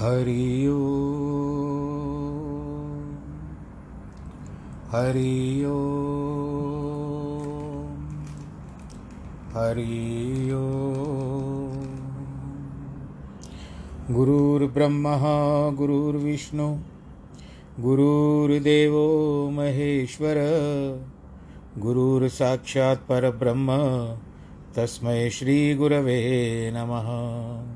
हरि हरि हरि गुरुर्ब्रह्मा गुरुर्विष्णु गुरुर्देवो महेश्वर गुरुर्साक्षात् परब्रह्म तस्मै श्रीगुरवे नमः।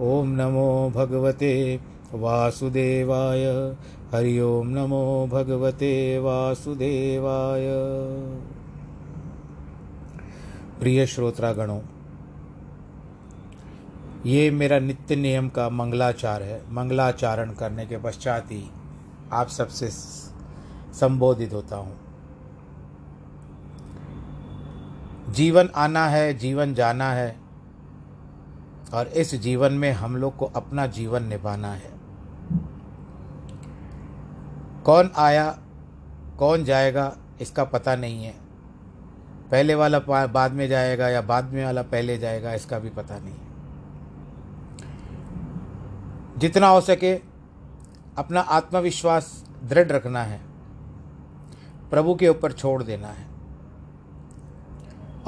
ॐ नमो भगवते वासुदेवाय। हरि ओं नमो भगवते वासुदेवाय। प्रिय श्रोत्रागणों, ये मेरा नित्य नियम का मंगलाचार है। मंगलाचारण करने के पश्चात ही आप सबसे संबोधित होता हूँ। जीवन आना है, जीवन जाना है और इस जीवन में हम लोग को अपना जीवन निभाना है। कौन आया, कौन जाएगा, इसका पता नहीं है। पहले वाला बाद में जाएगा या बाद में वाला पहले जाएगा, इसका भी पता नहीं है। जितना हो सके अपना आत्मविश्वास दृढ़ रखना है। प्रभु के ऊपर छोड़ देना है।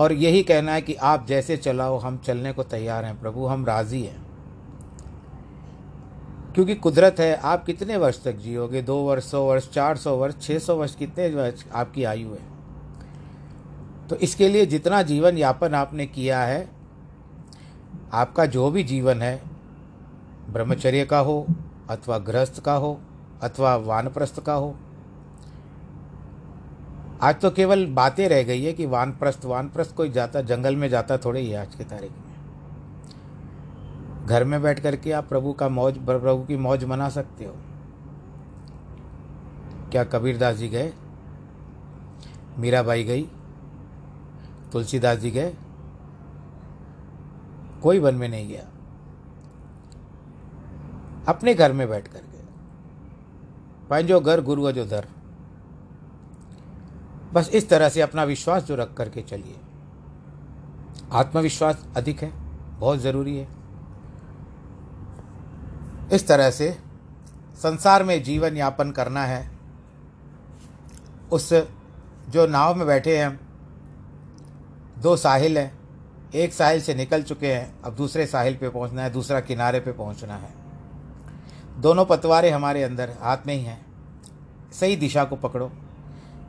और यही कहना है कि आप जैसे चलाओ, हम चलने को तैयार हैं प्रभु, हम राज़ी हैं। क्योंकि कुदरत है, आप कितने वर्ष तक जियोगे? दो वर्ष, सौ वर्ष, चार सौ वर्ष छः सौ वर्ष, कितने वर्ष आपकी आयु है? तो इसके लिए जितना जीवन यापन आपने किया है, आपका जो भी जीवन है, ब्रह्मचर्य का हो, अथवा गृहस्थ का हो, अथवा वानप्रस्थ का हो आज तो केवल बातें रह गई है कि वानप्रस्थ वानप्रस्थ कोई जाता, जंगल में जाता थोड़े ही आज की तारीख में। घर में बैठ करके आप प्रभु का मौज, प्रभु की मौज मना सकते हो। क्या कबीरदास जी गए? मीराबाई गई? तुलसीदास जी गए? कोई वन में नहीं गया। अपने घर में बैठ कर के पंहिंजो घर, गुरु जो दर बस इस तरह से अपना विश्वास जो रख करके चलिए। आत्मविश्वास अधिक है, बहुत ज़रूरी है। इस तरह से संसार में जीवन यापन करना है। उस जो नाव में बैठे हैं, दो साहिल हैं, एक साहिल से निकल चुके हैं, अब दूसरे साहिल पे पहुँचना है, दूसरा किनारे पे पहुँचना है। दोनों पतवारे हमारे अंदर, हाथ में ही हैं। सही दिशा को पकड़ो।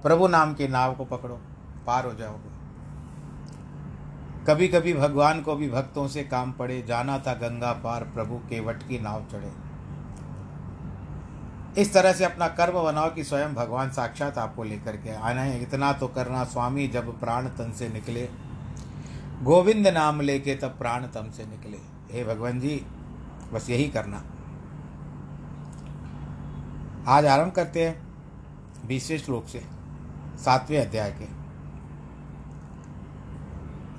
प्रभु नाम की नाव को पकड़ो, पार हो जाओगे। कभी कभी भगवान को भी भक्तों से काम पड़े, जाना था गंगा पार, प्रभु के वट की नाव चढ़े। इस तरह से अपना कर्म बनाओ कि स्वयं भगवान साक्षात आपको लेकर के आना है। इतना तो करना स्वामी, जब प्राण तन से निकले, गोविंद नाम लेके तब प्राण तम से निकले। हे भगवान जी, बस यही करना। आज आरंभ करते हैं बीसवें श्लोक से। सातवें अध्याय के।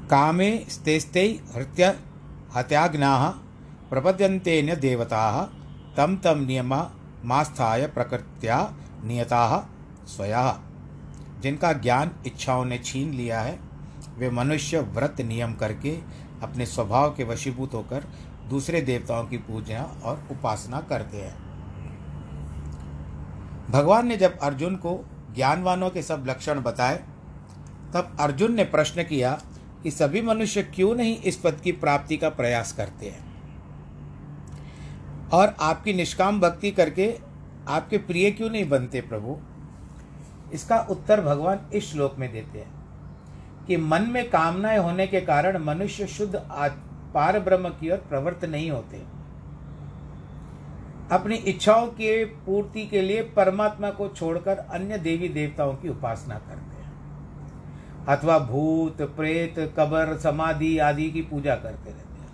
कामे स्तेस्ते हृत्य हत्याग्ना प्रपद्यन्ते न देवता तम तम नियम मास्थाय प्रकृत्या नियता स्वया। जिनका ज्ञान, इच्छाओं ने छीन लिया है, वे मनुष्य व्रत नियम करके अपने स्वभाव के वशीभूत होकर दूसरे देवताओं की पूजा और उपासना करते हैं। भगवान ने जब अर्जुन को ज्ञानवानों के सब लक्षण बताए। तब अर्जुन ने प्रश्न किया कि सभी मनुष्य क्यों नहीं इस पद की प्राप्ति का प्रयास करते हैं? और आपकी निष्काम भक्ति करके आपके प्रिय क्यों नहीं बनते प्रभु? इसका उत्तर भगवान इस श्लोक में देते हैं कि मन में कामनाएँ होने के कारण मनुष्य शुद्ध पार ब्रह्म की ओर प्रवृत्त नहीं होते। अपनी इच्छाओं के पूर्ति के लिए परमात्मा को छोड़कर अन्य देवी देवताओं की उपासना करते हैं। अथवा भूत, प्रेत, कबर, समाधि आदि की पूजा करते रहते हैं।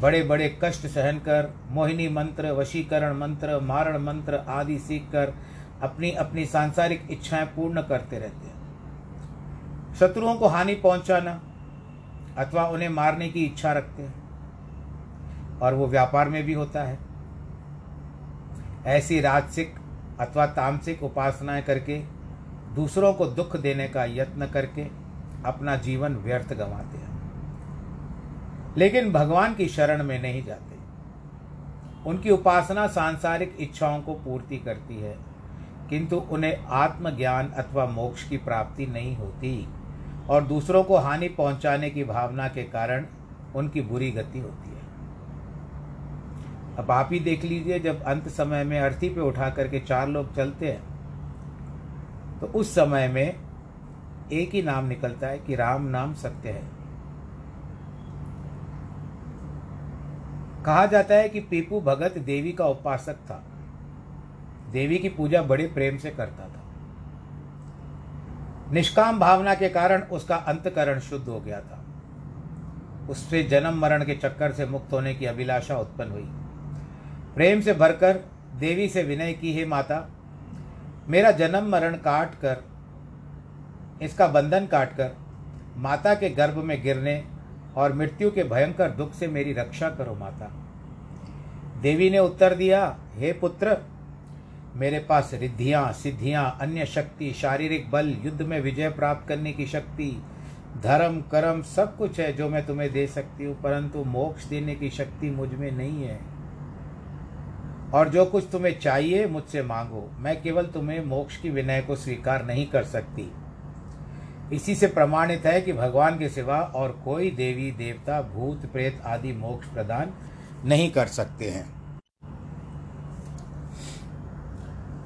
बड़े बड़े कष्ट सहन कर, मोहिनी मंत्र, वशीकरण मंत्र, मारण मंत्र आदि सीखकर अपनी अपनी सांसारिक इच्छाएँ पूर्ण करते रहते हैं। शत्रुओं को हानि पहुंचाना अथवा उन्हें मारने की इच्छा रखते हैं। और वो व्यापार में भी होता है। ऐसी राजसिक अथवा तामसिक उपासनाएँ करके, दूसरों को दुख देने का यत्न करके अपना जीवन व्यर्थ गंवाते हैं। लेकिन भगवान की शरण में नहीं जाते। उनकी उपासना सांसारिक इच्छाओं को पूर्ति करती है, किंतु उन्हें आत्मज्ञान अथवा मोक्ष की प्राप्ति नहीं होती और दूसरों को हानि पहुँचाने की भावना के कारण उनकी बुरी गति होती है। अब आप ही देख लीजिए, जब अंत समय में अर्थी पे उठा करके चार लोग चलते हैं तो उस समय में एक ही नाम निकलता है कि राम नाम सत्य है। कहा जाता है कि पीपू भगत देवी का उपासक था। देवी की पूजा बड़े प्रेम से करता था। निष्काम भावना के कारण उसका अंतकरण शुद्ध हो गया था। उससे जन्म मरण के चक्कर से मुक्त होने की अभिलाषा उत्पन्न हुई। प्रेम से भरकर, देवी से विनय की हे माता, मेरा जन्म मरण काट कर इसका बंधन काट कर माता के गर्भ में गिरने और मृत्यु के भयंकर दुख से मेरी रक्षा करो माता। देवी ने उत्तर दिया, हे पुत्र, मेरे पास रिद्धियाँ, सिद्धियाँ, अन्य शक्ति, शारीरिक बल, युद्ध में विजय प्राप्त करने की शक्ति, धर्म, कर्म सब कुछ है जो मैं तुम्हें दे सकती हूँ, परंतु मोक्ष देने की शक्ति मुझमें नहीं है। और जो कुछ तुम्हें चाहिए मुझसे मांगो। मैं केवल तुम्हें मोक्ष की विनय को स्वीकार नहीं कर सकती। इसी से प्रमाणित है कि भगवान के सिवा और कोई देवी, देवता, भूत, प्रेत आदि मोक्ष प्रदान नहीं कर सकते हैं।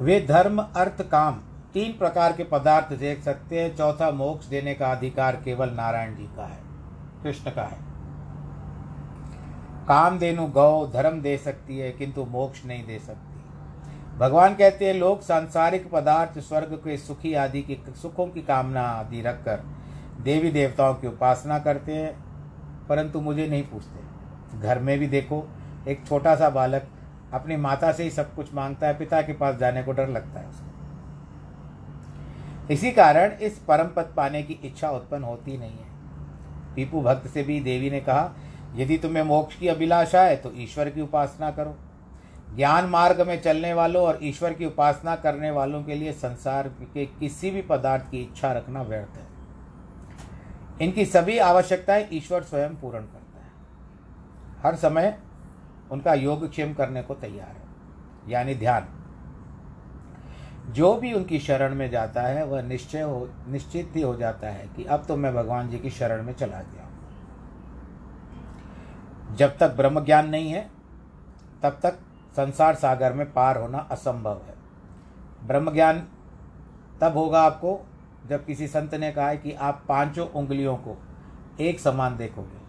वे धर्म, अर्थ, काम, तीन प्रकार के पदार्थ देख सकते हैं। चौथा मोक्ष देने का अधिकार केवल नारायण जी का है, कृष्ण का है। काम देनु, गौ, धर्म दे सकती है, किंतु मोक्ष नहीं दे सकती। भगवान कहते हैं, लोग सांसारिक पदार्थ, स्वर्ग के सुखी आदि की, सुखों की कामना आदि रखकर देवी देवताओं की उपासना करते हैं, परंतु मुझे नहीं पूछते। घर में भी देखो, एक छोटा सा बालक अपनी माता से ही सब कुछ माँगता है, पिता के पास जाने को डर लगता है उसको। इसी कारण इस परम पद पाने की इच्छा उत्पन्न होती नहीं है। पीपू भक्त से भी देवी ने कहा यदि तुम्हें मोक्ष की अभिलाषा है तो ईश्वर की उपासना करो। ज्ञान मार्ग में चलने वालों और ईश्वर की उपासना करने वालों के लिए संसार के किसी भी पदार्थ की इच्छा रखना व्यर्थ है। इनकी सभी आवश्यकताएँ ईश्वर स्वयं पूर्ण करता है। हर समय उनका योगक्षेम करने को तैयार है। यानी ध्यान। जो भी उनकी शरण में जाता है, वह निश्चय हो, निश्चित ही हो जाता है कि अब तो मैं भगवान जी की शरण में चला गया जब तक ब्रह्म ज्ञान नहीं है, तब तक संसार सागर में पार होना असंभव है। ब्रह्म ज्ञान तब होगा आपको जब किसी संत ने कहा है कि आप पाँचों उंगलियों को एक समान देखोगे।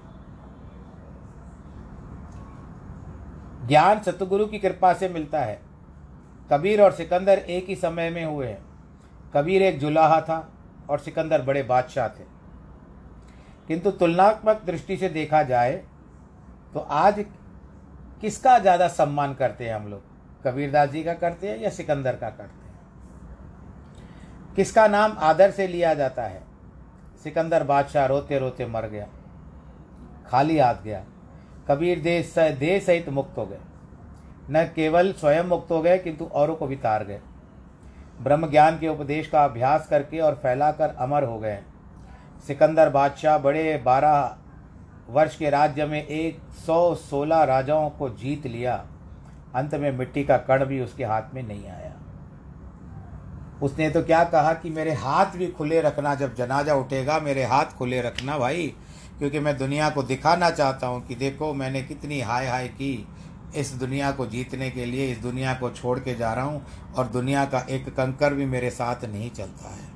ज्ञान सतगुरु की कृपा से मिलता है। कबीर और सिकंदर एक ही समय में हुए हैं। कबीर एक जुलाहा था और सिकंदर बड़े बादशाह थे। किंतु तुलनात्मक दृष्टि से देखा जाए तो आज किसका ज़्यादा सम्मान करते हैं हम लोग? कबीरदास जी का करते हैं या सिकंदर का करते हैं? किसका नाम आदर से लिया जाता है? सिकंदर बादशाह रोते रोते मर गया, खाली हाथ गया। कबीर देश देह सहित मुक्त हो गए। न केवल स्वयं मुक्त हो गए, किंतु औरों को भी तार गए। ब्रह्म ज्ञान के उपदेश का अभ्यास करके और फैलाकर अमर हो गए। सिकंदर बादशाह बड़े बारह वर्ष के राज्य में एक सौ सोलह राजाओं को जीत लिया। अंत में मिट्टी का कण भी उसके हाथ में नहीं आया। उसने तो क्या कहा कि मेरे हाथ भी खुले रखना, जब जनाजा उठेगा, मेरे हाथ खुले रखना भाई, क्योंकि मैं दुनिया को दिखाना चाहता हूँ कि देखो मैंने कितनी हाय हाय की इस दुनिया को जीतने के लिए, इस दुनिया को छोड़ के जा रहा हूँ, और दुनिया का एक कंकर भी मेरे साथ नहीं चलता है।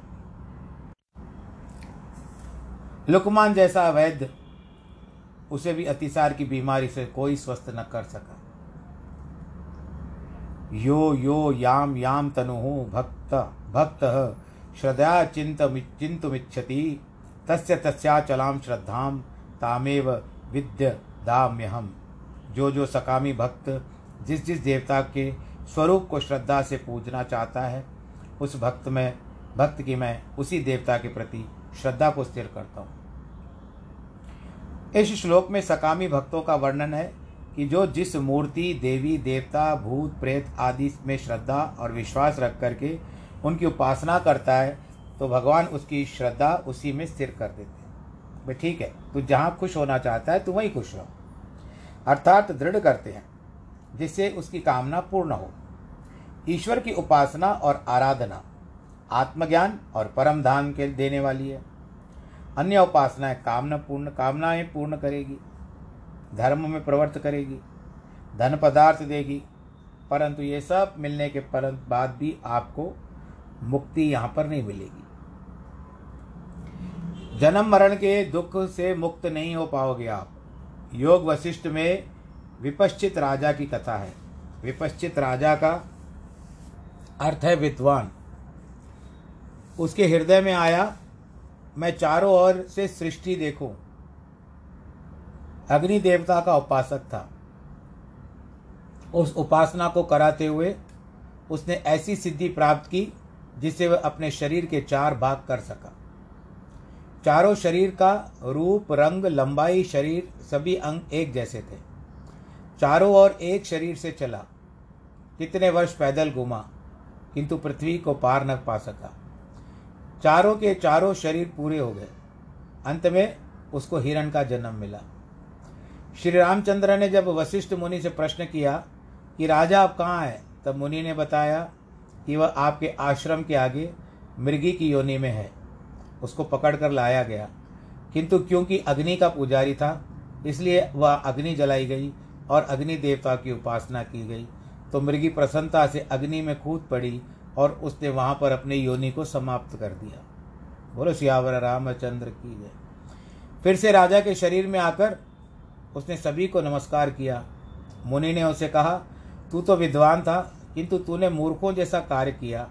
लुकमान जैसा वैद्य उसे भी अतिसार की बीमारी से कोई स्वस्थ न कर सका। यो यो, याम याम, तनु, भक्त भक्त, श्रद्धा, चिंत चिंतुमिच्छति तस्य तस्याचलाम श्रद्धाम, तामेव, विद्य, दाम्यहम। जो जो सकामी भक्त, जिस जिस देवता के स्वरूप को श्रद्धा से पूजना चाहता है, उस भक्त में, भक्त की मैं उसी देवता के प्रति श्रद्धा को स्थिर करता हूँ। इस श्लोक में सकामी भक्तों का वर्णन है कि जो जिस मूर्ति, देवी, देवता, भूत, प्रेत आदि में श्रद्धा और विश्वास रख करके उनकी उपासना करता है तो भगवान उसकी श्रद्धा उसी में स्थिर कर देते हैं। भाई ठीक है, तू जहाँ खुश होना चाहता है, तू वहीं खुश रहो। अर्थात दृढ़ करते हैं, जिससे उसकी कामना पूर्ण हो। ईश्वर की उपासना और आराधना आत्मज्ञान और परम धाम के देने वाली है। अन्य उपासनाएँ, कामना पूर्ण, कामनाएँ पूर्ण करेगी, धर्म में प्रवर्त करेगी, धन पदार्थ देगी। परंतु ये सब मिलने के पर, बाद भी आपको मुक्ति यहाँ पर नहीं मिलेगी। जन्म मरण के दुख से मुक्त नहीं हो पाओगे आप। योग वशिष्ठ में विपश्चित राजा की कथा है। विपश्चित राजा का अर्थ है विद्वान। उसके हृदय में आया मैं चारों ओर से सृष्टि देखूँ। अग्नि देवता का उपासक था। उस उपासना को कराते हुए उसने ऐसी सिद्धि प्राप्त की, जिससे वह अपने शरीर के चार भाग कर सका। चारों शरीर का रूप, रंग, लंबाई, शरीर, सभी अंग एक जैसे थे। चारों ओर एक शरीर से चला। कितने वर्ष पैदल घूमा, किंतु पृथ्वी को पार न पा सका। चारों के चारों शरीर पूरे हो गए। अंत में उसको हिरण का जन्म मिला। श्री रामचंद्र ने जब वशिष्ठ मुनि से प्रश्न किया कि, राजा, आप कहाँ हैं? तब मुनि ने बताया कि वह आपके आश्रम के आगे मृगी की योनि में है। उसको पकड़कर लाया गया। किंतु क्योंकि अग्नि का पुजारी था, इसलिए वह अग्नि जलाई गई और अग्नि देवता की उपासना की गई तो मृगी प्रसन्नता से अग्नि में कूद पड़ी और उसने वहाँ पर अपने योनि को समाप्त कर दिया। बोलो, सियावर रामचंद्र की जय। फिर से राजा के शरीर में आकर उसने सभी को नमस्कार किया। मुनि ने उसे कहा, तू तो विद्वान था, किंतु तूने मूर्खों जैसा कार्य किया,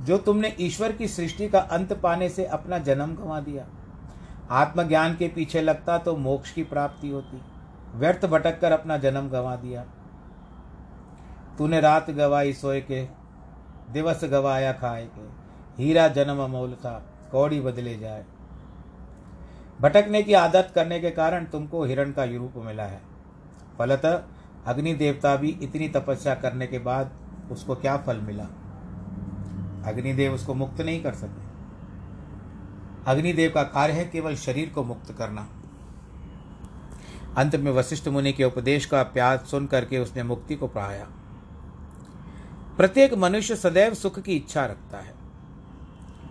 जो तुमने ईश्वर की सृष्टि का अंत पाने से अपना जन्म गंवा दिया। आत्मज्ञान के पीछे लगता तो मोक्ष की प्राप्ति होती, व्यर्थ भटक कर अपना जन्म गंवा दिया। तूने रात गवाई सोए के दिवस गवाया खाए के। हीरा जन्म अमोल था कौड़ी बदले जाए। भटकने की आदत करने के कारण तुमको हिरण का रूप मिला है। फलत, अग्नि देवता भी इतनी तपस्या करने के बाद उसको क्या फल मिला? अग्निदेव उसको मुक्त नहीं कर सके अग्निदेव का कार्य है केवल शरीर को मुक्त करना। अंत में वशिष्ठ मुनि के उपदेश का प्यास सुन करके उसने मुक्ति को पाया। प्रत्येक मनुष्य सदैव सुख की इच्छा रखता है।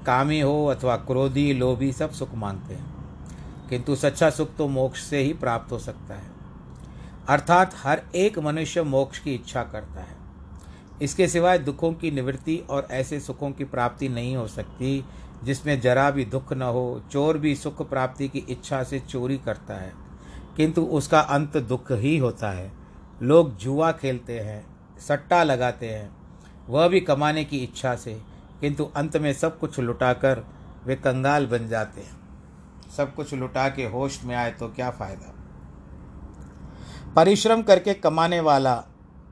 कामी हो अथवा क्रोधी, लोभी, सब सुख मानते हैं। किंतु सच्चा सुख तो मोक्ष से ही प्राप्त हो सकता है। अर्थात हर एक मनुष्य मोक्ष की इच्छा करता है। इसके सिवाय दुखों की निवृत्ति और ऐसे सुखों की प्राप्ति नहीं हो सकती, जिसमें जरा भी दुख न हो, चोर भी सुख प्राप्ति की इच्छा से चोरी करता है। किंतु उसका अंत दुख ही होता है। लोग जुआ खेलते हैं, सट्टा लगाते हैं वह भी कमाने की इच्छा से, किंतु अंत में सब कुछ लुटाकर वे कंगाल बन जाते हैं। सब कुछ लुटा के होश में आए तो क्या फ़ायदा? परिश्रम करके कमाने वाला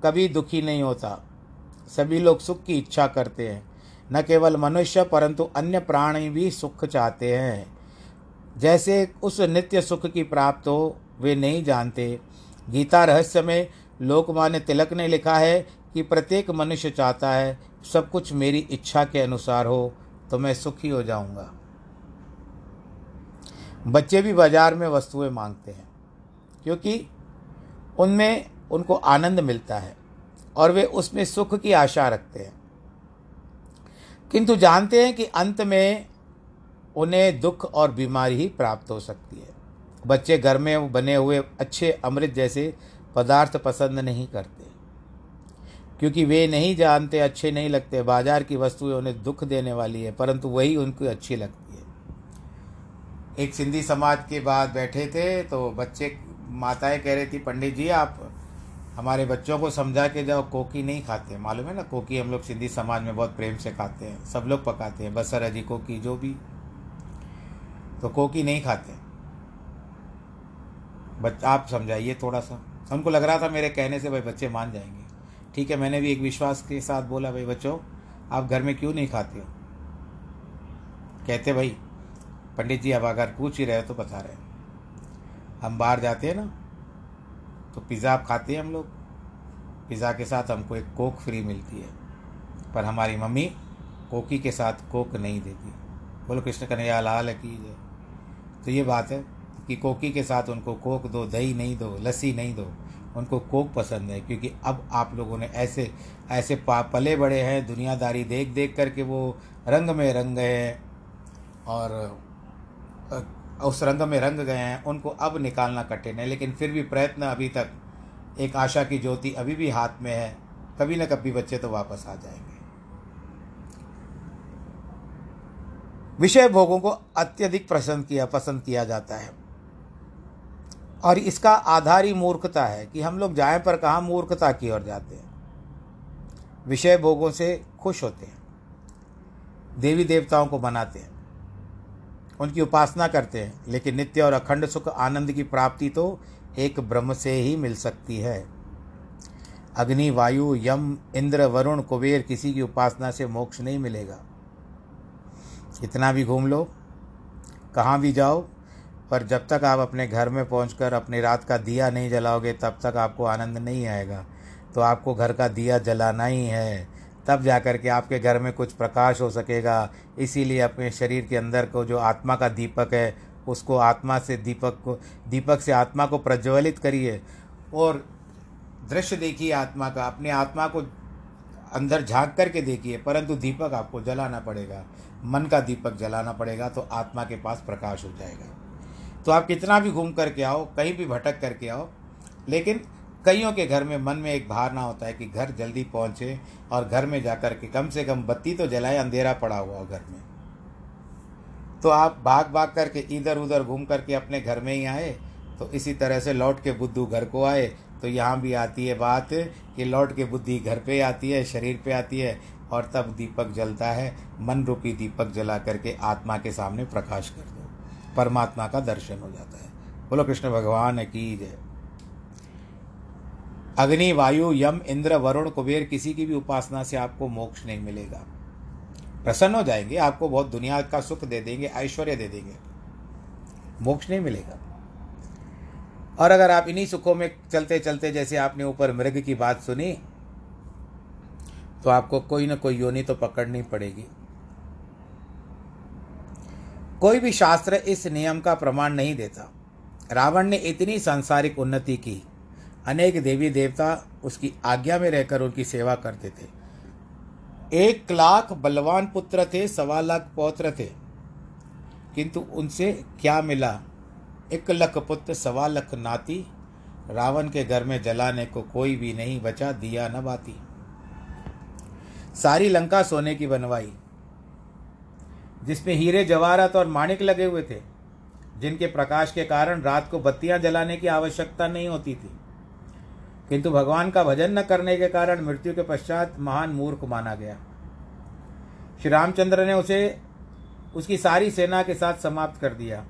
कभी दुखी नहीं होता। सभी लोग सुख की इच्छा करते हैं। न केवल मनुष्य, परंतु अन्य प्राणी भी सुख चाहते हैं। जैसे उस नित्य सुख की प्राप्त हो, वे नहीं जानते। गीता रहस्य में लोकमान्य तिलक ने लिखा है कि प्रत्येक मनुष्य चाहता है सब कुछ मेरी इच्छा के अनुसार हो तो मैं सुखी हो जाऊँगा। बच्चे भी बाज़ार में वस्तुएँ मांगते हैं, क्योंकि उनमें उनको आनंद मिलता है और वे उसमें सुख की आशा रखते हैं। किंतु जानते हैं कि अंत में उन्हें दुख और बीमारी ही प्राप्त हो सकती है। बच्चे घर में बने हुए अच्छे अमृत जैसे पदार्थ पसंद नहीं करते। क्योंकि वे नहीं जानते, अच्छे नहीं लगते, बाज़ार की वस्तुएँ उन्हें दुख देने वाली है, परंतु वही उनको अच्छी लगती है। एक सिंधी समाज के बाद बैठे थे तो बच्चे, माताएँ कह रही थी, पंडित जी, आप हमारे बच्चों को समझा के जाओ, कोकी नहीं खाते मालूम है ना, कोकी हम लोग सिंधी समाज में बहुत प्रेम से खाते हैं, सब लोग पकाते हैं, बसर, अजी, कोकी, जो भी। तो कोकी नहीं खाते बच, आप समझाइए थोड़ा सा। हमको लग रहा था मेरे कहने से भाई बच्चे मान जाएँगे। ठीक है, मैंने भी एक विश्वास के साथ बोला, भाई बच्चों, आप घर में क्यों नहीं खाते हो? कहते, भाई, पंडित जी, अब अगर पूछ ही रहे हो तो बता रहे हम बाहर जाते हैं ना तो पिज़्ज़ा आप खाते हैं हम लोग। पिज़्ज़ा के साथ हमको एक कोक फ्री मिलती है, पर हमारी मम्मी कोकी के साथ कोक नहीं देती। बोलो, कृष्ण कन्हैया, लाल की तो ये बात है कि कोकी के साथ उनको कोक दो, दही नहीं दो, लस्सी नहीं दो। उनको कोक पसंद है, क्योंकि अब आप लोगों ने ऐसे ऐसे पा, पले बड़े हैं, दुनियादारी देख देख करके वो रंग में रंग गए हैं और उस रंग में रंग गए हैं, उनको अब निकालना कठिन है, लेकिन फिर भी प्रयत्न अभी तक, एक आशा की ज्योति अभी भी हाथ में है, कभी न कभी बच्चे तो वापस आ जाएँगे। विषय भोगों को अत्यधिक पसंद किया पसंद किया जाता है। और इसका आधार ही मूर्खता है कि हम लोग जाए पर कहाँ मूर्खता की ओर जाते हैं। विषय भोगों से खुश होते हैं। देवी देवताओं को मनाते हैं। उनकी उपासना करते हैं, लेकिन नित्य और अखंड सुख आनंद की प्राप्ति तो एक ब्रह्म से ही मिल सकती है। अग्नि, वायु, यम, इंद्र, वरुण, कुबेर किसी की उपासना से मोक्ष नहीं मिलेगा। इतना भी घूम लो, कहाँ भी जाओ पर जब तक आप अपने घर में पहुंचकर अपनी रात का दिया नहीं जलाओगे, तब तक आपको आनंद नहीं आएगा। तो आपको घर का दिया जलाना ही है। तब जा कर के आपके घर में कुछ प्रकाश हो सकेगा। इसीलिए अपने शरीर के अंदर को जो आत्मा का दीपक है, उसको आत्मा से दीपक को, दीपक से आत्मा को प्रज्वलित करिए। और दृश्य देखिए आत्मा का, अपने आत्मा को अंदर झाँक करके देखिए, परंतु दीपक आपको जलाना पड़ेगा। मन का दीपक जलाना पड़ेगा तो आत्मा के पास प्रकाश हो जाएगा। तो आप कितना भी घूम करके आओ, कहीं भी भटक करके आओ, लेकिन कईयों के घर में मन में एक भावना होता है कि घर जल्दी पहुँचे और घर में जाकर के कम से कम बत्ती तो जलाए, अंधेरा पड़ा हुआ घर में। तो आप भाग भाग करके इधर उधर घूम करके अपने घर में ही आए तो इसी तरह से लौट के बुद्धू घर को आए तो यहाँ भी आती है बात कि लौट के बुद्धि घर पे आती है, शरीर पे आती है, और तब दीपक जलता है, मन रूपी दीपक जला करके आत्मा के सामने प्रकाश कर दो परमात्मा का दर्शन हो जाता है। बोलो, कृष्ण भगवान की जय। अग्नि, वायु, यम, इंद्र, वरुण, कुबेर, किसी की भी उपासना से आपको मोक्ष नहीं मिलेगा। प्रसन्न हो जाएँगे, आपको बहुत दुनिया का सुख दे देंगे, ऐश्वर्य दे देंगे। मोक्ष नहीं मिलेगा। और अगर आप इन्हीं सुखों में चलते चलते जैसे आपने ऊपर मृग की बात सुनी तो आपको कोई ना कोई योनि तो पकड़नी पड़ेगी। कोई भी शास्त्र इस नियम का प्रमाण नहीं देता। रावण ने इतनी सांसारिक उन्नति की। अनेक देवी देवता उसकी आज्ञा में रहकर उनकी सेवा करते थे। एक लाख बलवान पुत्र थे, सवा लाख पौत्र थे। किंतु उनसे क्या मिला? एक लख पुत्र, सवा लख नाती। रावण के घर में जलाने को कोई भी नहीं बचा, दिया न बाती। सारी लंका सोने की बनवाई। जिसमें हीरे जवाहरात और माणिक लगे हुए थे, जिनके प्रकाश के कारण रात को बत्तियाँ जलाने की आवश्यकता नहीं होती थी। किंतु भगवान का भजन न करने के कारण मृत्यु के पश्चात महान मूर्ख माना गया। श्री रामचंद्र ने उसे, उसकी सारी सेना के साथ समाप्त कर दिया।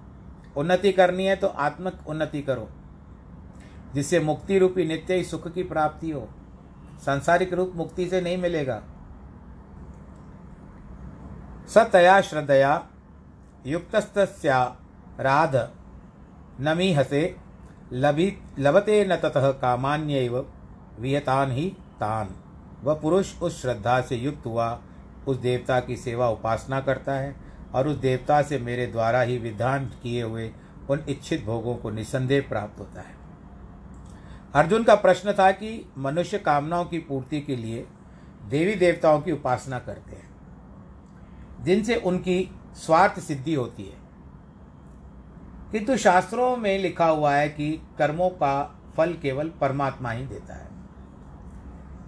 उन्नति करनी है तो आत्मक उन्नति करो, जिससे मुक्ति रूपी नित्य ही सुख की प्राप्ति हो। सांसारिक रूप मुक्ति से नहीं मिलेगा। सतया श्रद्धया युक्त राध नमीहसे लभी लभते न ततः कामान्य वियतान ही तान। वह पुरुष उस श्रद्धा से युक्त हुआ, उस देवता की सेवा उपासना करता है और उस देवता से मेरे द्वारा ही विधान किए हुए उन इच्छित भोगों को निसंदेह प्राप्त होता है। अर्जुन का प्रश्न था कि मनुष्य कामनाओं की पूर्ति के लिए देवी देवताओं की उपासना करते हैं। जिनसे उनकी स्वार्थ सिद्धि होती है। किंतु शास्त्रों में लिखा हुआ है कि कर्मों का फल केवल परमात्मा ही देता है।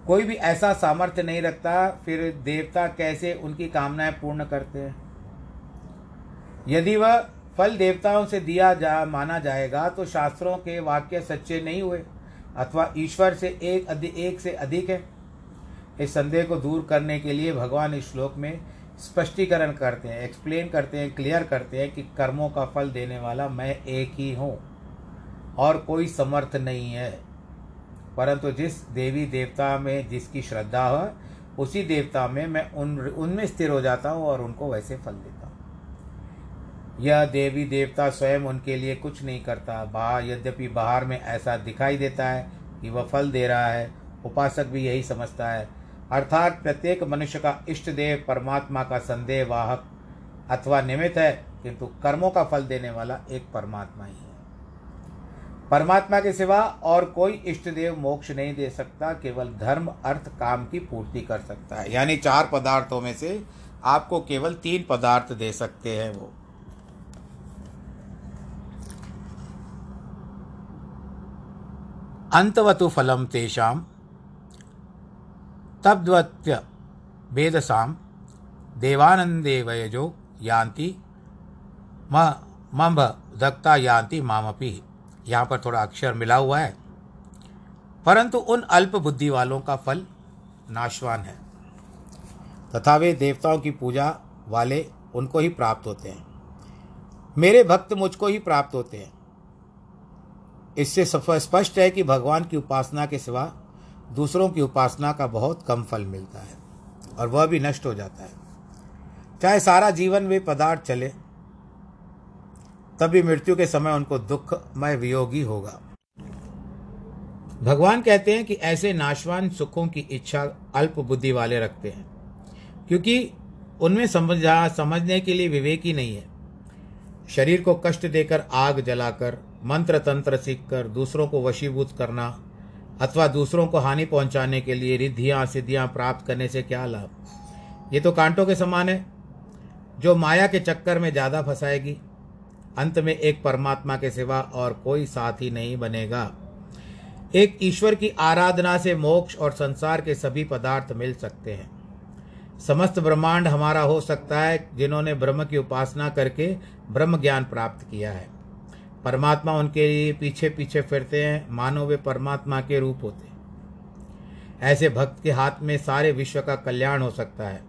कोई भी ऐसा सामर्थ्य नहीं रखता, फिर देवता कैसे उनकी कामनाएँ पूर्ण करते हैं? यदि वह फल देवताओं से दिया जा, माना जाएगा तो शास्त्रों के वाक्य सच्चे नहीं हुए, अथवा ईश्वर से एक अधिक एक से अधिक है। इस संदेह को दूर करने के लिए भगवान इस श्लोक में स्पष्टीकरण करते हैं एक्सप्लेन करते हैं क्लियर करते हैं कि कर्मों का फल देने वाला मैं एक ही हूँ और कोई समर्थ नहीं है। परंतु जिस देवी देवता में जिसकी श्रद्धा है, उसी देवता में मैं उन, उनमें स्थिर हो जाता हूँ और उनको वैसे फल देता हूँ। यह देवी देवता स्वयं उनके लिए कुछ नहीं करता। बाहर यद्यपि बाहर में ऐसा दिखाई देता है कि वह फल दे रहा है, उपासक भी यही समझता है। अर्थात प्रत्येक मनुष्य का इष्ट देव, परमात्मा का संदेह वाहक अथवा निमित्त है, किंतु कर्मों का फल देने वाला एक परमात्मा ही है। परमात्मा के सिवा और कोई इष्ट देव मोक्ष नहीं दे सकता, केवल धर्म, अर्थ, काम की पूर्ति कर सकता है। यानी चार पदार्थों में से आपको केवल तीन पदार्थ दे सकते हैं वो। अंतवतु फलम तेषाम तद्वत्य वेदसाम देवानंदे वयजो यान्ति मम्भ दत्ता यान्ति मामपी। यहाँ पर थोड़ा अक्षर मिला हुआ है। परंतु उन अल्प बुद्धि वालों का फल नाशवान है। तथा वे देवताओं की पूजा वाले उनको ही प्राप्त होते हैं। मेरे भक्त मुझको ही प्राप्त होते हैं। इससे स्पष्ट है कि भगवान की उपासना के सिवा दूसरों की उपासना का बहुत कम फल मिलता है और वह भी नष्ट हो जाता है। चाहे सारा जीवन वे पदार्थ चले, तभी मृत्यु के समय उनको दुखमय वियोगी होगा। भगवान कहते हैं कि ऐसे नाशवान सुखों की इच्छा अल्प बुद्धि वाले रखते हैं, क्योंकि उनमें समझा, समझने के लिए विवेक ही नहीं है। शरीर को कष्ट देकर आग जलाकर मंत्र तंत्र सीखकर, दूसरों को वशीभूत करना अथवा दूसरों को हानि पहुँचाने के लिए रिद्धियाँ, सिद्धियाँ प्राप्त करने से क्या लाभ? ये तो कांटों के समान है, जो माया के चक्कर में ज़्यादा फंसाएगी। अंत में एक परमात्मा के सिवा और कोई साथी नहीं बनेगा। एक ईश्वर की आराधना से मोक्ष और संसार के सभी पदार्थ मिल सकते हैं। समस्त ब्रह्मांड हमारा हो सकता है, जिन्होंने ब्रह्म की उपासना करके ब्रह्म ज्ञान प्राप्त किया है। परमात्मा उनके लिए पीछे पीछे फिरते हैं। मानो वे परमात्मा के रूप होते ऐसे भक्त के हाथ में सारे विश्व का कल्याण हो सकता है।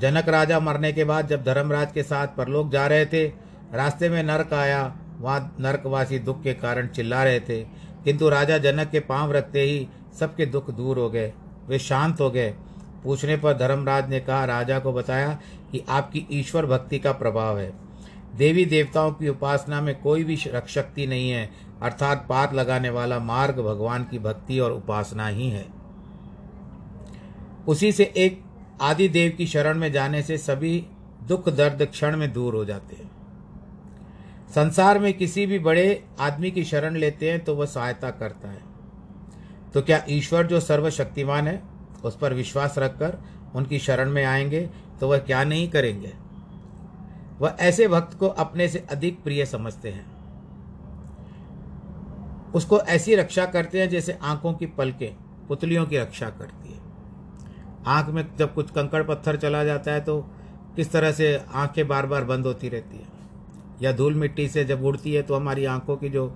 जनक राजा मरने के बाद जब धर्मराज के साथ परलोक जा रहे थे, रास्ते में नरक आया, वहाँ नरकवासी दुख के कारण चिल्ला रहे थे। किंतु राजा जनक के पाँव रखते ही सबके दुख दूर हो गए, वे शांत हो गए। पूछने पर धर्मराज ने कहा, राजा को बताया कि आपकी ईश्वर भक्ति का प्रभाव है। देवी देवताओं की उपासना में कोई भी शक्ति नहीं है, अर्थात पात लगाने वाला मार्ग भगवान की भक्ति और उपासना ही है। उसी से एक आदि देव की शरण में जाने से सभी दुख दर्द क्षण में दूर हो जाते हैं। संसार में किसी भी बड़े आदमी की शरण लेते हैं तो वह सहायता करता है। तो क्या ईश्वर जो सर्वशक्तिमान है, उस पर विश्वास रखकर उनकी शरण में आएँगे तो वह क्या नहीं करेंगे? वह ऐसे भक्त को अपने से अधिक प्रिय समझते हैं। उसको ऐसी रक्षा करते हैं जैसे आँखों की पलकें पुतलियों की रक्षा करती है। आँख में जब कुछ कंकड़ पत्थर चला जाता है तो किस तरह से आँखें बार बार बंद होती रहती है। या धूल मिट्टी से जब उड़ती है तो हमारी आँखों की जो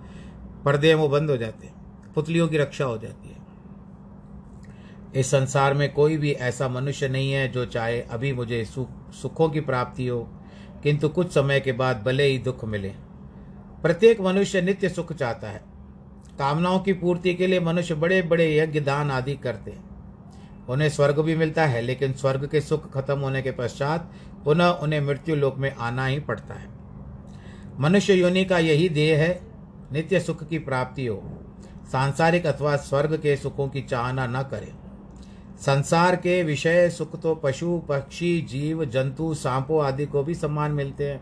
पर्दे हैं वो बंद हो जाते हैं, पुतलियों की रक्षा हो जाती है। इस संसार में कोई भी ऐसा मनुष्य नहीं है जो चाहे अभी मुझे सुख, सुखों की प्राप्ति हो किंतु कुछ समय के बाद भले ही दुख मिले। प्रत्येक मनुष्य नित्य सुख चाहता है। कामनाओं की पूर्ति के लिए मनुष्य बड़े बड़े यज्ञ दान आदि करते हैं। उन्हें स्वर्ग भी मिलता है, लेकिन स्वर्ग के सुख खत्म होने के पश्चात पुनः उन्हें मृत्यु लोक में आना ही पड़ता है। मनुष्य योनि का यही देह है, नित्य सुख की प्राप्ति हो। सांसारिक अथवा स्वर्ग के सुखों की चाहना न करे। संसार के विषय, सुख तो पशु, पक्षी, जीव, जंतु, सांपों आदि को भी सम्मान मिलते हैं,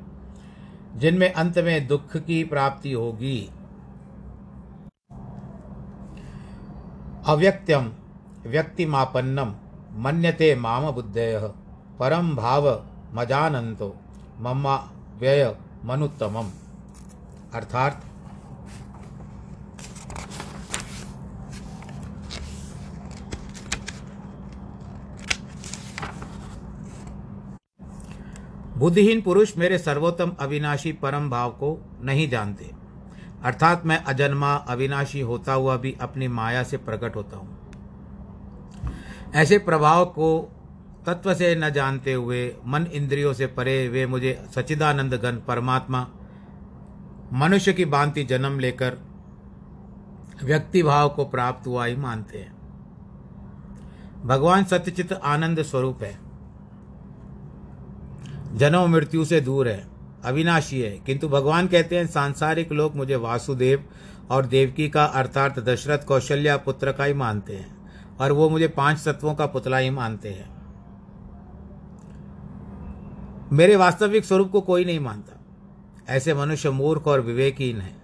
जिनमें अंत में दुख की प्राप्ति होगी। अव्यक्त्यम व्यक्तिमापन्नम मन्यते माम बुद्धय परम भाव मजानंतो मम्मा व्यय मनुत्तमम। अर्थात बुद्धिहीन पुरुष मेरे सर्वोत्तम अविनाशी परम भाव को नहीं जानते। अर्थात मैं अजन्मा अविनाशी होता हुआ भी अपनी माया से प्रकट होता हूँ। ऐसे प्रभाव को तत्व से न जानते हुए, मन इंद्रियों से परे वे मुझे सचिदानंद घन परमात्मा, मनुष्य की भांति जन्म लेकर व्यक्ति भाव को प्राप्त हुआ ही मानते हैं। भगवान सत्यचित आनंद स्वरूप है। जन्म मृत्यु से दूर है, अविनाशी है। किंतु भगवान कहते हैं, सांसारिक लोग मुझे वासुदेव और देवकी का अर्थात दशरथ कौशल्या पुत्र का ही मानते हैं, और वो मुझे पाँच तत्वों का पुतला ही मानते हैं। मेरे वास्तविक स्वरूप को कोई नहीं मानता। ऐसे मनुष्य मूर्ख और विवेकहीन है,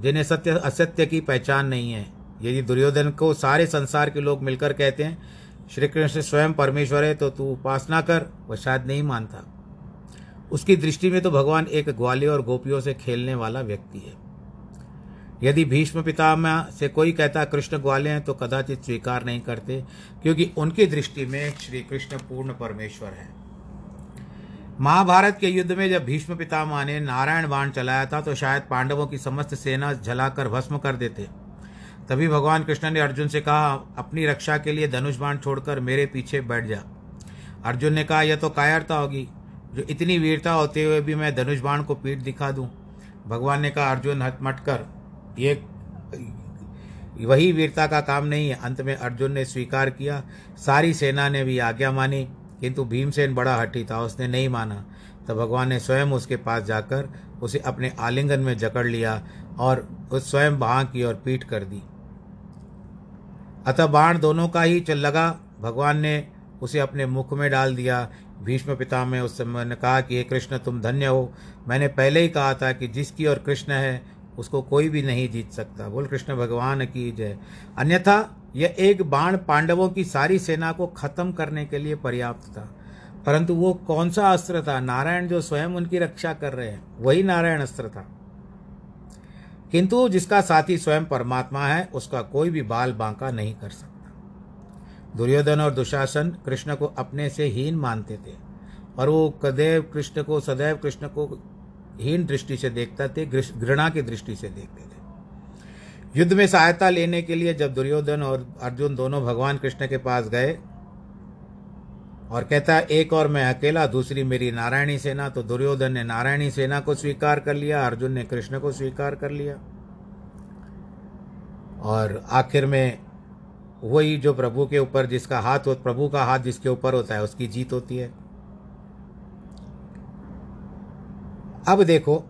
जिन्हें सत्य, असत्य की पहचान नहीं है। यदि दुर्योधन को सारे संसार के लोग मिलकर कहते हैं श्री कृष्ण स्वयं परमेश्वर है तो तू उपासना कर वह शायद नहीं मानता। उसकी दृष्टि में तो भगवान एक ग्वालियर और गोपियों से खेलने वाला व्यक्ति है। यदि भीष्म पितामह से कोई कहता कृष्ण ग्वाले हैं तो कदाचित स्वीकार नहीं करते, क्योंकि उनकी दृष्टि में श्री कृष्ण पूर्ण परमेश्वर है। महाभारत के युद्ध में जब भीष्म पितामह ने नारायण बाण चलाया था तो शायद पांडवों की समस्त सेना जलाकर भस्म कर देते। तभी भगवान कृष्ण ने अर्जुन से कहा, अपनी रक्षा के लिए धनुष बाण छोड़कर मेरे पीछे बैठ जा। अर्जुन ने कहा, यह तो कायरता होगी। जो इतनी वीरता होते हुए भी मैं धनुष बाण को पीठ दिखा दूँ। भगवान ने कहा, अर्जुन हटमट कर। ये वही वीरता का काम नहीं है। अंत में अर्जुन ने स्वीकार किया। सारी सेना ने भी आज्ञा मानी, किंतु भीमसेन बड़ा हठी था। उसने नहीं माना। तो भगवान ने स्वयं उसके पास जाकर उसे अपने आलिंगन में जकड़ लिया और उस स्वयं बाह की और पीठ कर दी। अतः बाण दोनों का ही चल लगा। भगवान ने उसे अपने मुख में डाल दिया। भीष्म पिता में उस समय ने कहा कि, हे कृष्ण, तुम धन्य हो। मैंने पहले ही कहा था कि जिसकी और कृष्ण है, उसको कोई भी नहीं जीत सकता। बोल कृष्ण, भगवान की जय। अन्यथा, यह एक बाण पांडवों की सारी सेना को खत्म करने के लिए पर्याप्त था। परंतु वो कौन सा अस्त्र था? नारायण जो स्वयं उनकी रक्षा कर रहे हैं, वही नारायण अस्त्र था। किंतु जिसका साथी स्वयं परमात्मा है, उसका कोई भी बाल बांका नहीं कर सकता। दुर्योधन और दुशासन कृष्ण को अपने से हीन मानते थे, और वो कदैव कृष्ण को, सदैव कृष्ण को हीन दृष्टि से देखता थे घृणा की दृष्टि से देखते थे। युद्ध में सहायता लेने के लिए जब दुर्योधन और अर्जुन दोनों भगवान कृष्ण के पास गए, और कहता, एक और मैं अकेला, दूसरी मेरी नारायणी सेना तो दुर्योधन ने नारायणी सेना को स्वीकार कर लिया, अर्जुन ने कृष्ण को स्वीकार कर लिया। और आखिर में वही जो प्रभु के ऊपर जिसका हाथ हो, प्रभु का हाथ जिसके ऊपर होता है, उसकी जीत होती है। अब देखो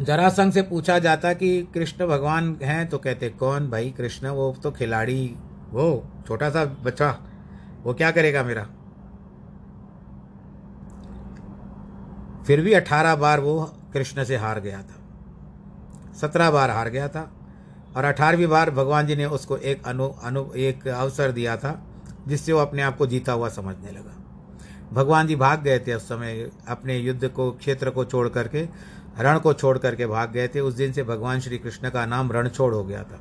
जरासंघ से पूछा जाता कि कृष्ण भगवान हैं तो कहते, कौन भाई कृष्ण? वो तो खिलाड़ी, वो छोटा सा बच्चा, वो क्या करेगा मेरा? फिर भी अठारह बार वो कृष्ण से हार गया था। सत्रह बार हार गया था। और अठारहवीं बार भगवान जी ने उसको एक अनु अनु, एक अवसर दिया था, जिससे वो अपने आप को जीता हुआ समझने लगा। भगवान जी भाग गए थे उस समय, अपने युद्ध को, क्षेत्र को छोड़ करके, रण को छोड़ करके भाग गए थे। उस दिन से भगवान श्री कृष्ण का नाम रणछोड़ हो गया था।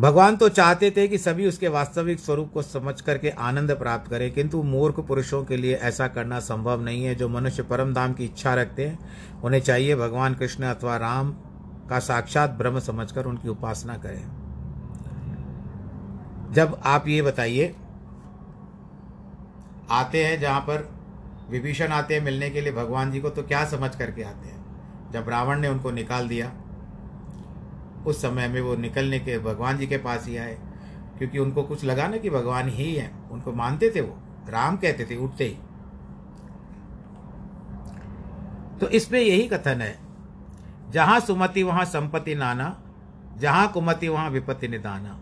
भगवान तो चाहते थे कि सभी उसके वास्तविक स्वरूप को समझ करके आनंद प्राप्त करें, किंतु मूर्ख पुरुषों के लिए ऐसा करना संभव नहीं है। जो मनुष्य परम धाम की इच्छा रखते हैं, उन्हें चाहिए भगवान कृष्ण अथवा राम का साक्षात ब्रह्म समझकर उनकी उपासना करें। जब आप ये बताइए, आते हैं जहाँ पर विभीषण आते हैं मिलने के लिए भगवान जी को तो क्या समझ करके आते हैं? जब रावण ने उनको निकाल दिया, उस समय में वो निकलने के, भगवान जी के पास ही आए, क्योंकि उनको कुछ लगा ना कि भगवान ही है। उनको मानते थे वो, राम कहते थे, उठते ही। तो इसमें यही कथन है जहाँ सुमति, वहाँ संपत्ति नाना, जहाँ कुमति, वहाँ विपत्ति निदाना।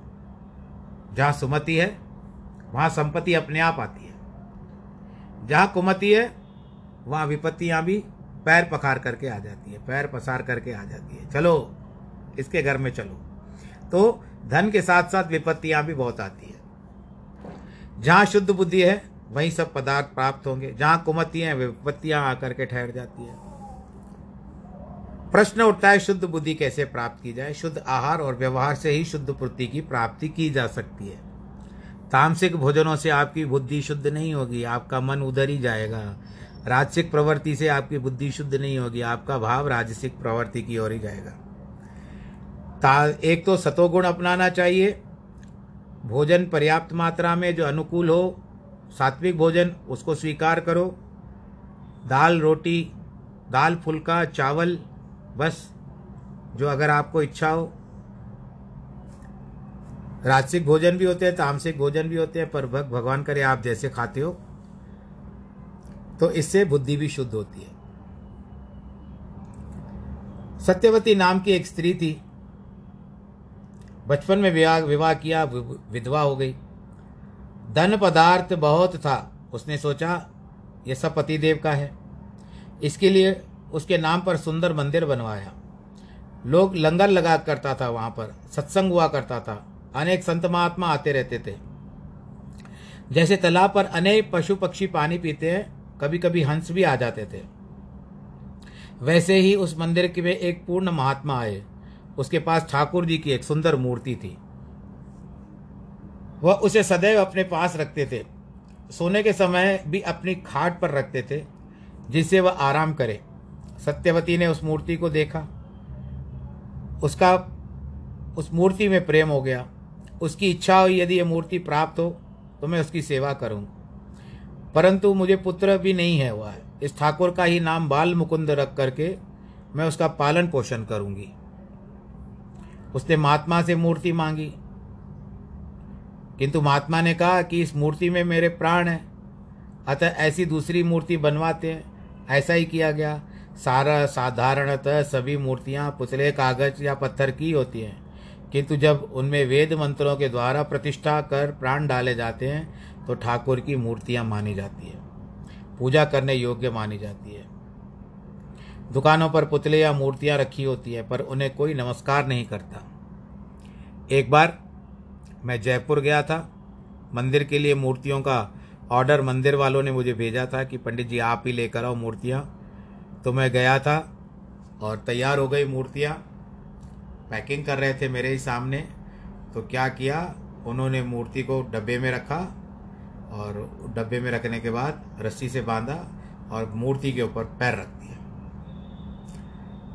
जहाँ सुमति है, वहाँ संपत्ति अपने आप आती है। जहाँ कुमति है, वहाँ विपत्तियाँ भी पैर पखार करके आ जाती है, पैर पसार करके आ जाती है। चलो, इसके घर में चलो। तो धन के साथ साथ विपत्तियाँ भी बहुत आती है। जहाँ शुद्ध बुद्धि है, वहीं सब पदार्थ प्राप्त होंगे। जहाँ कुमति है, विपत्तियाँ आकर के ठहर जाती है। प्रश्न उठता है, शुद्ध बुद्धि कैसे प्राप्त की जाए? शुद्ध आहार और व्यवहार से ही शुद्ध पूर्ति की प्राप्ति की जा सकती है। तामसिक भोजनों से आपकी बुद्धि शुद्ध नहीं होगी, आपका मन उधर ही जाएगा। राजसिक प्रवृत्ति से आपकी बुद्धि शुद्ध नहीं होगी, आपका भाव राजसिक प्रवृत्ति की ओर ही जाएगा। एक तो सतोगुण अपनाना चाहिए। भोजन पर्याप्त मात्रा में जो अनुकूल हो, सात्विक भोजन, उसको स्वीकार करो। दाल रोटी, दाल फुल्का, चावल बस, जो अगर आपको इच्छा हो। राजसिक भोजन भी होते हैं, तामसिक भोजन भी होते हैं, पर भगवान करे आप जैसे खाते हो तो इससे बुद्धि भी शुद्ध होती है। सत्यवती नाम की एक स्त्री थी। बचपन में विवाह विवाह किया विधवा हो गई। धन पदार्थ बहुत था। उसने सोचा यह सब पतिदेव का है। इसके लिए उसके नाम पर सुंदर मंदिर बनवाया। लोग लंगर लगा करता था वहाँ पर, सत्संग हुआ करता था, अनेक संत महात्मा आते रहते थे। जैसे तालाब पर अनेक पशु पक्षी पानी पीते हैं कभी कभी हंस भी आ जाते थे। वैसे ही उस मंदिर के में एक पूर्ण महात्मा आए। उसके पास ठाकुर जी की एक सुंदर मूर्ति थी। वह उसे सदैव अपने पास रखते थे। सोने के समय भी अपनी खाट पर रखते थे, जिससे वह आराम करे। सत्यवती ने उस मूर्ति को देखा। उसका, उस मूर्ति में प्रेम हो गया। उसकी इच्छा हुई, यदि यह मूर्ति प्राप्त हो तो मैं उसकी सेवा करूँ। परंतु मुझे पुत्र भी नहीं है हुआ है इस ठाकुर का ही नाम बाल मुकुंद रख करके मैं उसका पालन पोषण करूँगी। उसने महात्मा से मूर्ति मांगी। किंतु महात्मा ने कहा कि इस मूर्ति में मेरे प्राण हैं। अतः ऐसी दूसरी मूर्ति बनवाते हैं। ऐसा ही किया गया। सारा साधारणतः सभी मूर्तियाँ पुतले, कागज़ या पत्थर की होती हैं। किंतु जब उनमें वेद मंत्रों के द्वारा प्रतिष्ठा कर प्राण डाले जाते हैं तो ठाकुर की मूर्तियाँ मानी जाती है। पूजा करने योग्य मानी जाती है। दुकानों पर पुतले या मूर्तियाँ रखी होती है, पर उन्हें कोई नमस्कार नहीं करता। एक बार मैं जयपुर गया था। मंदिर के लिए मूर्तियों का ऑर्डर मंदिर वालों ने मुझे भेजा था कि पंडित जी आप ही लेकर आओ मूर्तियाँ। तो मैं गया था और तैयार हो गई मूर्तियाँ। पैकिंग कर रहे थे मेरे ही सामने। तो क्या किया? उन्होंने मूर्ति को डब्बे में रखा और डब्बे में रखने के बाद रस्सी से बांधा और मूर्ति के ऊपर पैर रख दिया।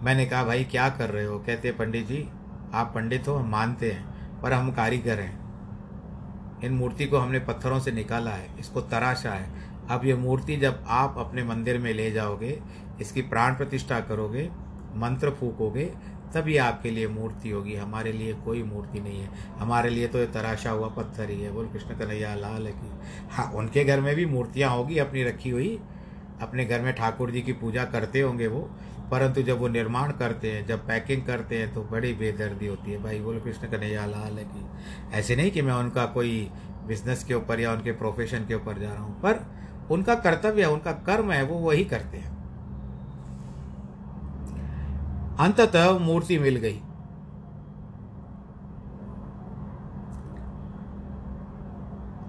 मैंने कहा, भाई, क्या कर रहे हो? कहते, पंडित जी, आप पंडित हो, हम मानते हैं, पर हम कारीगर हैं। इन मूर्ति को हमने पत्थरों से निकाला है, इसको तराशा है। अब ये मूर्ति जब आप अपने मंदिर में ले जाओगे इसकी प्राण प्रतिष्ठा करोगे, मंत्र फूकोगे तब ये आपके लिए मूर्ति होगी। हमारे लिए कोई मूर्ति नहीं है। हमारे लिए तो ये तराशा हुआ पत्थर ही है। बोल कृष्ण कन्हैया, लाल की। हाँ उनके घर में भी मूर्तियाँ होगी अपनी रखी हुई। अपने घर में ठाकुर जी की पूजा करते होंगे वो। परंतु जब वो निर्माण करते हैं, जब पैकिंग करते हैं तो बड़ी बेदर्दी होती है। भाई, बोलो कृष्ण कन्हैया, लाल कि। ऐसे नहीं कि मैं उनका कोई बिज़नेस के ऊपर या उनके प्रोफेशन के ऊपर जा रहा हूँ। पर उनका कर्तव्य है, उनका कर्म है, वो वही करते हैं। अंततः मूर्ति मिल गई।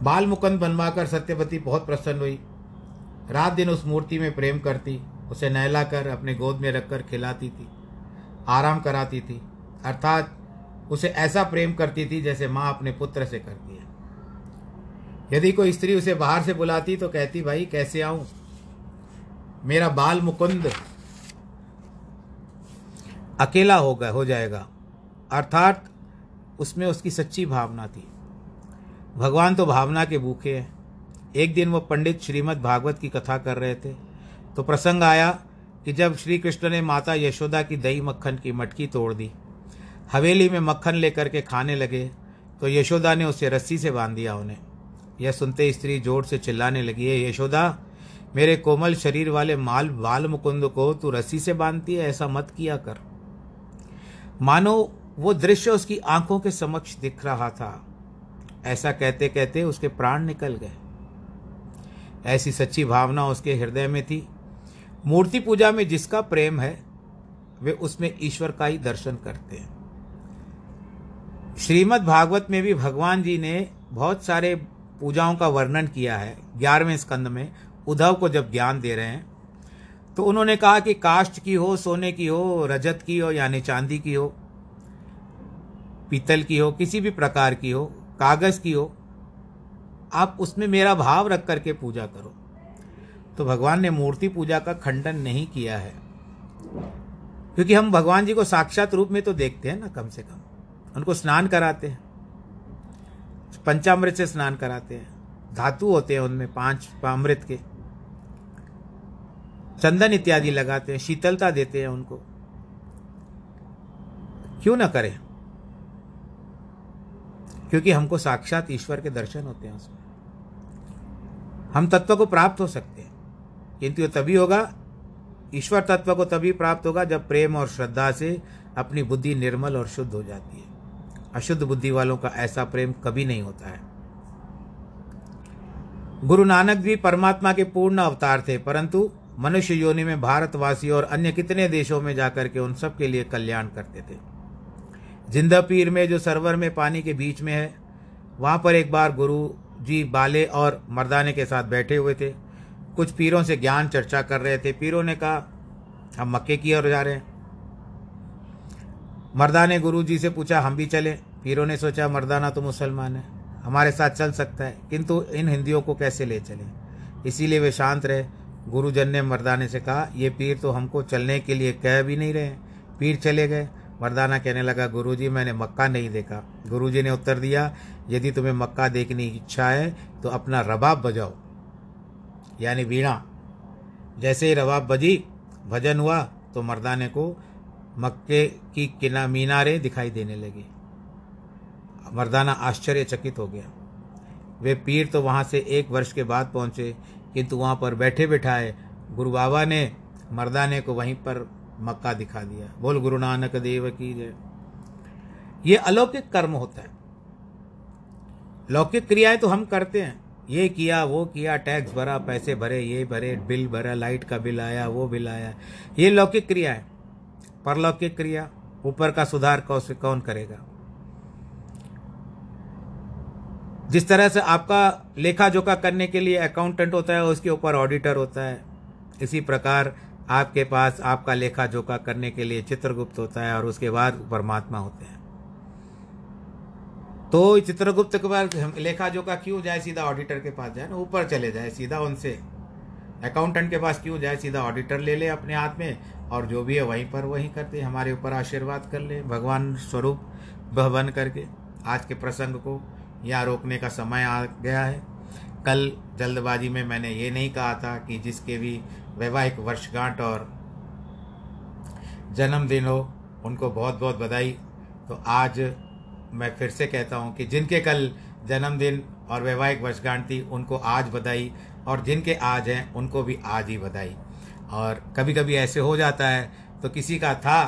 बाल मुकुंद बनवाकर सत्यवती बहुत प्रसन्न हुई। रात दिन उस मूर्ति में प्रेम करती, उसे नहलाकर अपने गोद में रखकर खिलाती थी, आराम कराती थी, अर्थात उसे ऐसा प्रेम करती थी जैसे माँ अपने पुत्र से करती है। यदि कोई स्त्री उसे बाहर से बुलाती तो कहती, भाई, कैसे आऊँ? मेरा बाल मुकुंद अकेला हो होगा हो जाएगा। अर्थात उसमें उसकी सच्ची भावना थी। भगवान तो भावना के भूखे हैं। एक दिन वो पंडित श्रीमद् भागवत की कथा कर रहे थे। तो प्रसंग आया कि जब श्री कृष्ण ने माता यशोदा की दही मक्खन की मटकी तोड़ दी, हवेली में मक्खन लेकर के खाने लगे तो यशोदा ने उसे रस्सी से बाँध दिया उन्हें। यह सुनते स्त्री ज़ोर से चिल्लाने लगी है यशोदा, मेरे कोमल शरीर वाले माल बाल मुकुंद को तू रस्सी से बांधती है, ऐसा मत किया कर। मानो वो दृश्य उसकी आँखों के समक्ष दिख रहा था। ऐसा कहते कहते उसके प्राण निकल गए। ऐसी सच्ची भावना उसके हृदय में थी। मूर्ति पूजा में जिसका प्रेम है, वे उसमें ईश्वर का ही दर्शन करते हैं। श्रीमद् भागवत में भी भगवान जी ने बहुत सारे पूजाओं का वर्णन किया है। ग्यारहवें स्कंद में उद्धव को जब ज्ञान दे रहे हैं तो उन्होंने कहा कि काष्ठ की हो, सोने की हो, रजत की हो, यानी चांदी की हो, पीतल की हो, किसी भी प्रकार की हो, कागज़ की हो, आप उसमें मेरा भाव रख करके पूजा करो। तो भगवान ने मूर्ति पूजा का खंडन नहीं किया है। क्योंकि हम भगवान जी को साक्षात रूप में तो देखते हैं ना, कम से कम। उनको स्नान कराते हैं। पंचामृत से स्नान कराते हैं। धातु होते हैं उनमें, पाँच, अमृत के। चंदन इत्यादि लगाते हैं, शीतलता देते हैं उनको। क्यों ना करें? क्योंकि हमको साक्षात ईश्वर के दर्शन होते हैं उसमें। हम तत्व को प्राप्त हो सकते हैं। किंतु तभी होगा, ईश्वर तत्व को तभी प्राप्त होगा जब प्रेम और श्रद्धा से अपनी बुद्धि निर्मल और शुद्ध हो जाती है। अशुद्ध बुद्धि वालों का ऐसा प्रेम कभी नहीं होता है। गुरु नानक भी परमात्मा के पूर्ण अवतार थे, परंतु मनुष्य योनि में भारतवासी और अन्य कितने देशों में जाकर के उन सब के लिए कल्याण करते थे। ज़िंदा पीर में जो सरवर में पानी के बीच में है, वहाँ पर एक बार गुरु जी बाले और मर्दाने के साथ बैठे हुए थे। कुछ पीरों से ज्ञान चर्चा कर रहे थे। पीरों ने कहा, हम मक्के की ओर जा रहे हैं। मर्दाने गुरु जी से पूछा, हम भी चले? पीरों ने सोचा, मर्दाना तो मुसलमान है, हमारे साथ चल सकता है, किंतु इन हिंदियों को कैसे ले चले? इसीलिए वे शांत रहे। गुरुजन ने मर्दाने से कहा, ये पीर तो हमको चलने के लिए कह भी नहीं रहे पीर चले गए। मर्दाना कहने लगा, गुरुजी, मैंने मक्का नहीं देखा। गुरुजी ने उत्तर दिया, यदि तुम्हें मक्का देखने की इच्छा है तो अपना रबाब बजाओ। यानी वीणा। जैसे ही रबाब बजी, भजन हुआ तो मर्दाने को मक्के की किना, मीनारे दिखाई देने लगी। मर्दाना आश्चर्यचकित हो गया। वे पीर तो वहाँ से एक वर्ष के बाद पहुँचे। किंतु वहाँ पर बैठे बिठाए गुरु बाबा ने मर्दाने को वहीं पर मक्का दिखा दिया। बोल, गुरु नानक देव की जय। ये अलौकिक कर्म होता है। लौकिक क्रियाएँ तो हम करते हैं। ये किया, वो किया, टैक्स भरा, पैसे भरे, ये भरे, बिल भरा, लाइट का बिल आया, वो बिल आया। ये लौकिक क्रिया है परलौकिक क्रिया, ऊपर का सुधार कौन करेगा? जिस तरह से आपका लेखा जोखा करने के लिए अकाउंटेंट होता है, उसके ऊपर ऑडिटर होता है। इसी प्रकार आपके पास आपका लेखा जोखा करने के लिए चित्रगुप्त होता है और उसके बाद परमात्मा होते हैं। तो चित्रगुप्त के बाद लेखा जोखा क्यों जाए सीधा ऑडिटर के पास जाए? ना ऊपर चले जाए सीधा उनसे। अकाउंटेंट के पास क्यों जाए सीधा ऑडिटर ले ले अपने हाथ में और जो भी है वहीं पर वहीं करते, हमारे ऊपर आशीर्वाद कर ले, भगवान स्वरूप बन करके आज के प्रसंग को यहाँ रोकने का समय आ गया है। कल जल्दबाजी में मैंने ये नहीं कहा था कि जिसके भी वैवाहिक वर्षगांठ और जन्मदिन हो उनको बहुत बहुत बधाई। तो आज मैं फिर से कहता हूँ कि जिनके कल जन्मदिन और वैवाहिक वर्षगांठ थी उनको आज बधाई और जिनके आज हैं उनको भी आज ही बधाई। और कभी कभी ऐसे हो जाता है तो किसी का था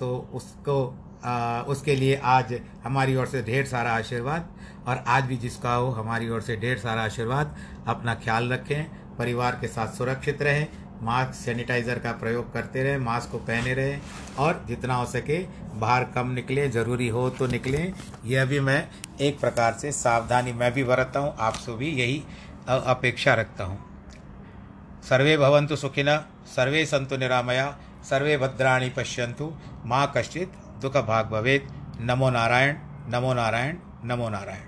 तो उसको आ, उसके लिए आज हमारी ओर से ढेर सारा आशीर्वाद। और आज भी जिसका हो, हमारी ओर से ढेर सारा आशीर्वाद। अपना ख्याल रखें, परिवार के साथ सुरक्षित रहें, मास्क सैनिटाइज़र का प्रयोग करते रहें, मास्क को पहने रहें और जितना हो सके बाहर कम निकले, ज़रूरी हो तो निकलें। यह भी मैं एक प्रकार से सावधानी मैं भी बरतता हूँ आपसे भी यही अपेक्षा रखता हूँ। सर्वे भवंतु सुखिनः सर्वे संतु निरामया, सर्वे भद्राणी पश्यंतु माँ कश्चित दुख भाग भवेत्। नमो नारायण नमो नारायण नमो नारायण।